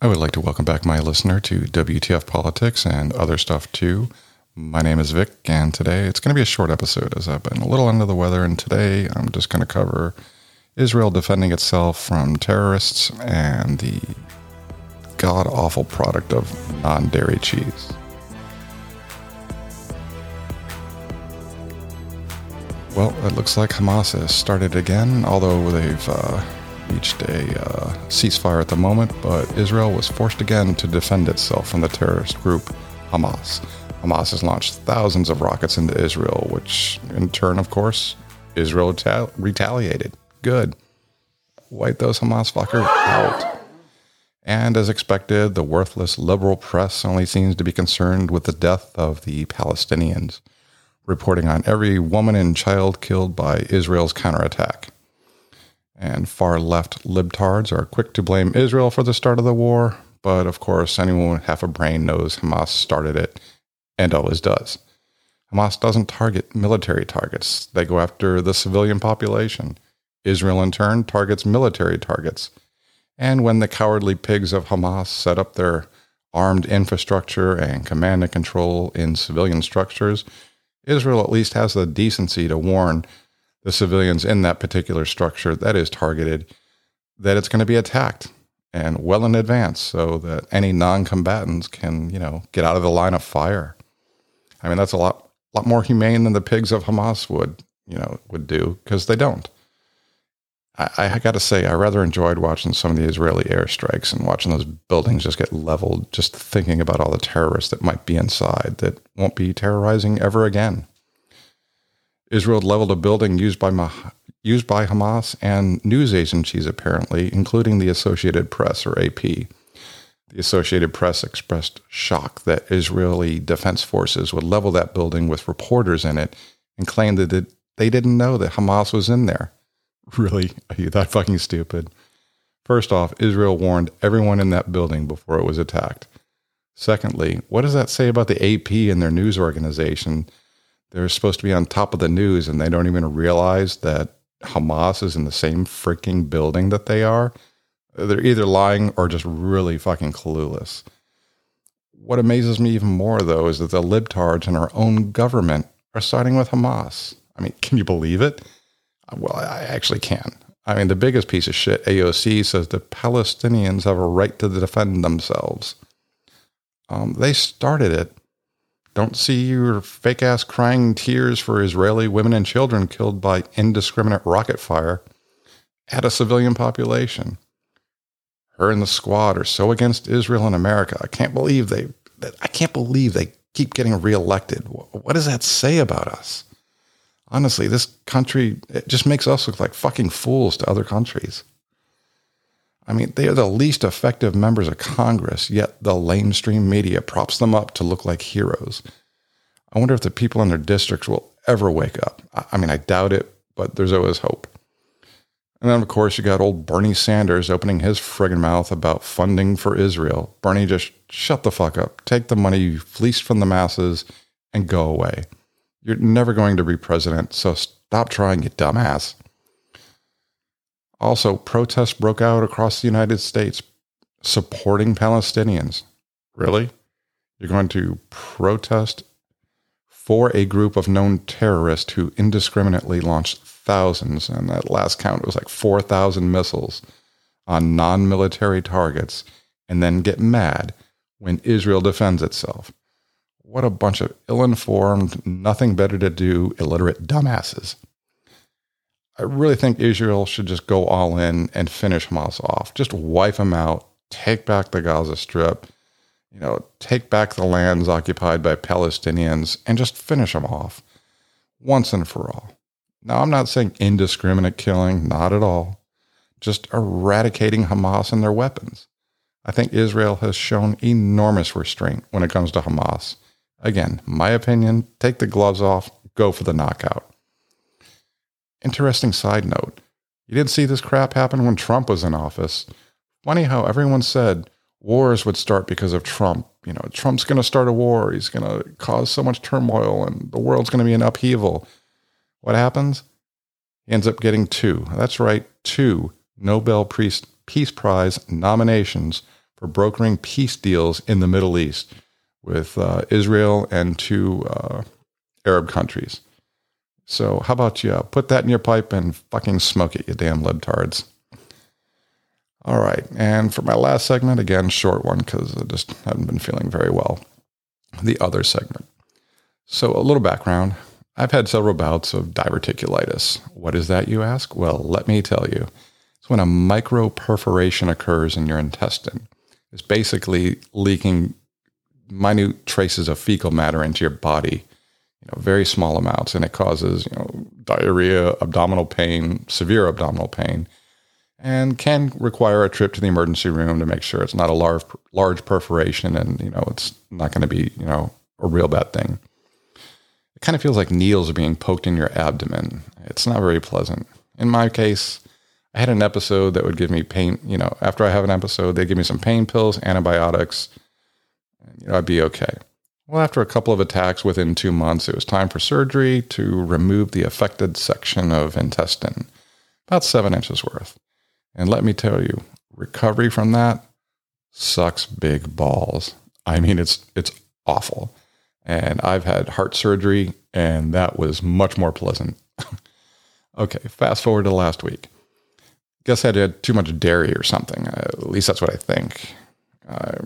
I would like to welcome back my listener to WTF Politics and other stuff too. My name is Vic, and today it's going to be a short episode as I've been a little under the weather, and today I'm just going to cover Israel defending itself from terrorists and the god awful product of non dairy cheese. Well, it looks like Hamas has started again, although they've uh, reached a uh, ceasefire at the moment. But Israel was forced again to defend itself from the terrorist group Hamas. Hamas has launched thousands of rockets into Israel, which in turn, of course, Israel retaliated. Good. Wipe those Hamas fuckers out. And as expected, the worthless liberal press only seems to be concerned with the death of the Palestinians, reporting on every woman and child killed by Israel's counterattack. And far left libtards are quick to blame Israel for the start of the war, but of course, anyone with half a brain knows Hamas started it and always does. Hamas doesn't target military targets, they go after the civilian population. Israel, in turn, targets military targets. And when the cowardly pigs of Hamas set up their armed infrastructure and command and control in civilian structures, Israel at least has the decency to warn the civilians in that particular structure that is targeted that it's going to be attacked and well in advance so that any non-combatants can, you know, get out of the line of fire. I mean, that's a lot lot more humane than the pigs of Hamas would, you know, would do because they don't. I, I got to say, I rather enjoyed watching some of the Israeli airstrikes and watching those buildings just get leveled, just thinking about all the terrorists that might be inside that won't be terrorizing ever again. Israel leveled a building used by used by Hamas and news agencies, apparently, including the Associated Press or AP. The Associated Press expressed shock that Israeli defense forces would level that building with reporters in it and claimed that they didn't know that Hamas was in there. Really? Are you that fucking stupid? First off, Israel warned everyone in that building before it was attacked. Secondly, what does that say about the AP and their news organization they're supposed to be on top of the news and they don't even realize that Hamas is in the same freaking building that they are. They're either lying or just really fucking clueless. What amazes me even more, though, is that the libtards in our own government are siding with Hamas. I mean, can you believe it? Well, I actually can. I mean, the biggest piece of shit, AOC, says the Palestinians have a right to defend themselves. Um, they started it don't see your fake ass crying tears for Israeli women and children killed by indiscriminate rocket fire at a civilian population. Her and the squad are so against Israel and America. I can't believe they I can't believe they keep getting reelected. What does that say about us? Honestly, this country it just makes us look like fucking fools to other countries. I mean, they are the least effective members of Congress, yet the lamestream media props them up to look like heroes. I wonder if the people in their districts will ever wake up. I mean, I doubt it, but there's always hope. And then, of course, you got old Bernie Sanders opening his friggin' mouth about funding for Israel. Bernie, just shut the fuck up. Take the money you fleeced from the masses and go away. You're never going to be president, so stop trying, you dumbass. Also, protests broke out across the United States supporting Palestinians. Really? You're going to protest for a group of known terrorists who indiscriminately launched thousands, and that last count was like 4,000 missiles on non military targets, and then get mad when Israel defends itself. What a bunch of ill informed, nothing better to do, illiterate dumbasses. I really think Israel should just go all in and finish Hamas off. Just wipe them out, take back the Gaza Strip, you know, take back the lands occupied by Palestinians, and just finish them off once and for all. Now, I'm not saying indiscriminate killing, not at all, just eradicating Hamas and their weapons. I think Israel has shown enormous restraint when it comes to Hamas. Again, my opinion take the gloves off, go for the knockout. Interesting side note. You didn't see this crap happen when Trump was in office. Funny how everyone said wars would start because of Trump. You know, Trump's going to start a war. He's going to cause so much turmoil and the world's going to be in upheaval. What happens? He ends up getting two. That's right, two Nobel Peace Prize nominations for brokering peace deals in the Middle East with uh, Israel and two uh, Arab countries. So, how about you put that in your pipe and fucking smoke it, you damn libtards? All right. And for my last segment, again, short one because I just haven't been feeling very well. The other segment. So, a little background. I've had several bouts of diverticulitis. What is that, you ask? Well, let me tell you. It's when a micro perforation occurs in your intestine. It's basically leaking minute traces of fecal matter into your body, you know, very small amounts, and it causes, you know, diarrhea, abdominal pain, severe abdominal pain, and can require a trip to the emergency room to make sure it's not a large large perforation and you know it's not going to be you know a real bad thing. It kind of feels like needles are being poked in your abdomen. It's not very pleasant. In my case, I had an episode that would give me pain. You know, after I have an episode, they give me some pain pills, antibiotics, and you know I'd be okay. Well, after a couple of attacks within two months, it was time for surgery to remove the affected section of intestine, about seven inches worth. And let me tell you, recovery from that sucks big balls. I mean, it's it's awful. And I've had heart surgery, and that was much more pleasant. okay, fast forward to last week. Guess I had too much dairy or something. Uh, at least that's what I think. Uh,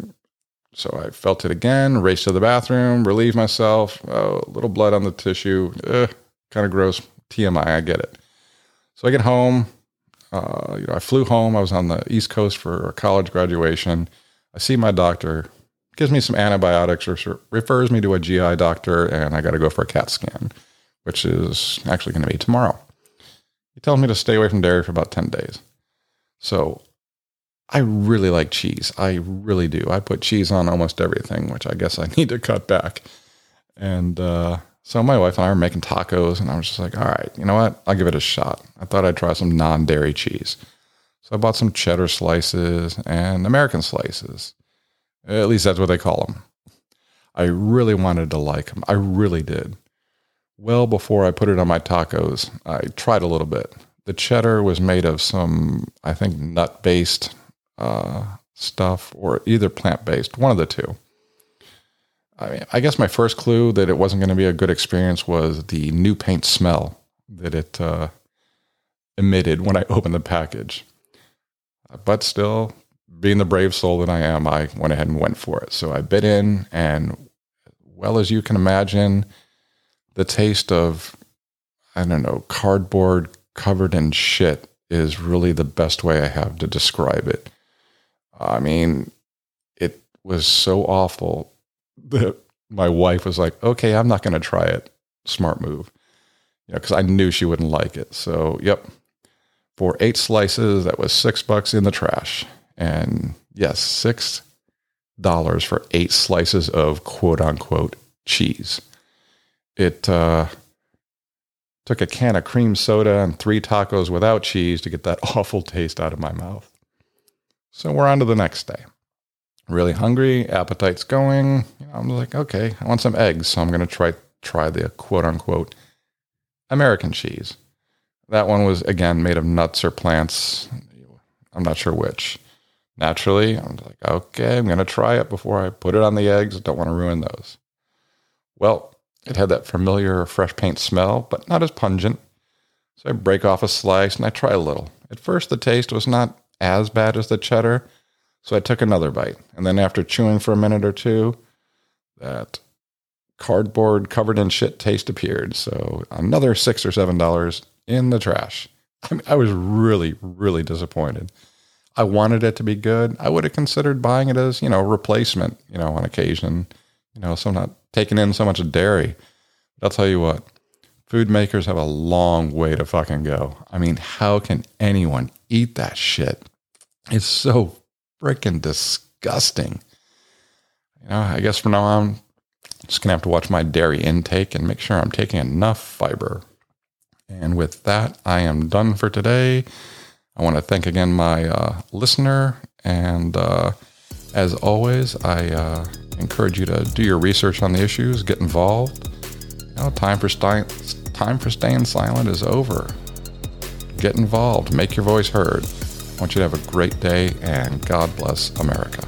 so I felt it again, raced to the bathroom, relieved myself. Oh, a little blood on the tissue. kind of gross. TMI, I get it. So I get home, uh, you know, I flew home. I was on the East Coast for a college graduation. I see my doctor, gives me some antibiotics, or refers me to a GI doctor, and I got to go for a CAT scan, which is actually going to be tomorrow. He tells me to stay away from dairy for about 10 days. So I really like cheese. I really do. I put cheese on almost everything, which I guess I need to cut back. And uh, so my wife and I were making tacos, and I was just like, all right, you know what? I'll give it a shot. I thought I'd try some non dairy cheese. So I bought some cheddar slices and American slices. At least that's what they call them. I really wanted to like them. I really did. Well, before I put it on my tacos, I tried a little bit. The cheddar was made of some, I think, nut based uh, stuff or either plant based, one of the two. I mean, I guess my first clue that it wasn't going to be a good experience was the new paint smell that it uh, emitted when I opened the package. But still, being the brave soul that I am, I went ahead and went for it. So I bit in, and well as you can imagine, the taste of, I don't know, cardboard covered in shit is really the best way I have to describe it. I mean, it was so awful that my wife was like, okay, I'm not going to try it. Smart move. You know, because I knew she wouldn't like it. So, yep. For eight slices, that was six bucks in the trash. And yes, six dollars for eight slices of quote unquote cheese. It uh, took a can of cream soda and three tacos without cheese to get that awful taste out of my mouth. So we're on to the next day really hungry, appetite's going. You know, I'm like, okay, I want some eggs, so I'm going to try try the quote unquote American cheese. That one was again made of nuts or plants. I'm not sure which. Naturally, I'm like, okay, I'm going to try it before I put it on the eggs. Don't want to ruin those. Well, it had that familiar fresh paint smell, but not as pungent. So I break off a slice and I try a little. At first, the taste was not as bad as the cheddar, so I took another bite. And then after chewing for a minute or two, that cardboard covered in shit taste appeared. So another six or seven dollars in the trash. I, mean, I was really, really disappointed. I wanted it to be good. I would have considered buying it as, you know, replacement, you know, on occasion, you know, so I'm not taking in so much dairy. But I'll tell you what, food makers have a long way to fucking go. I mean, how can anyone eat that shit? It's so freaking disgusting. You know, I guess from now on, I'm just gonna have to watch my dairy intake and make sure I'm taking enough fiber. And with that, I am done for today. I want to thank again my uh, listener, and uh, as always, I uh, encourage you to do your research on the issues, get involved. You know, time for sti- time for staying silent is over. Get involved, make your voice heard want you to have a great day and God bless America.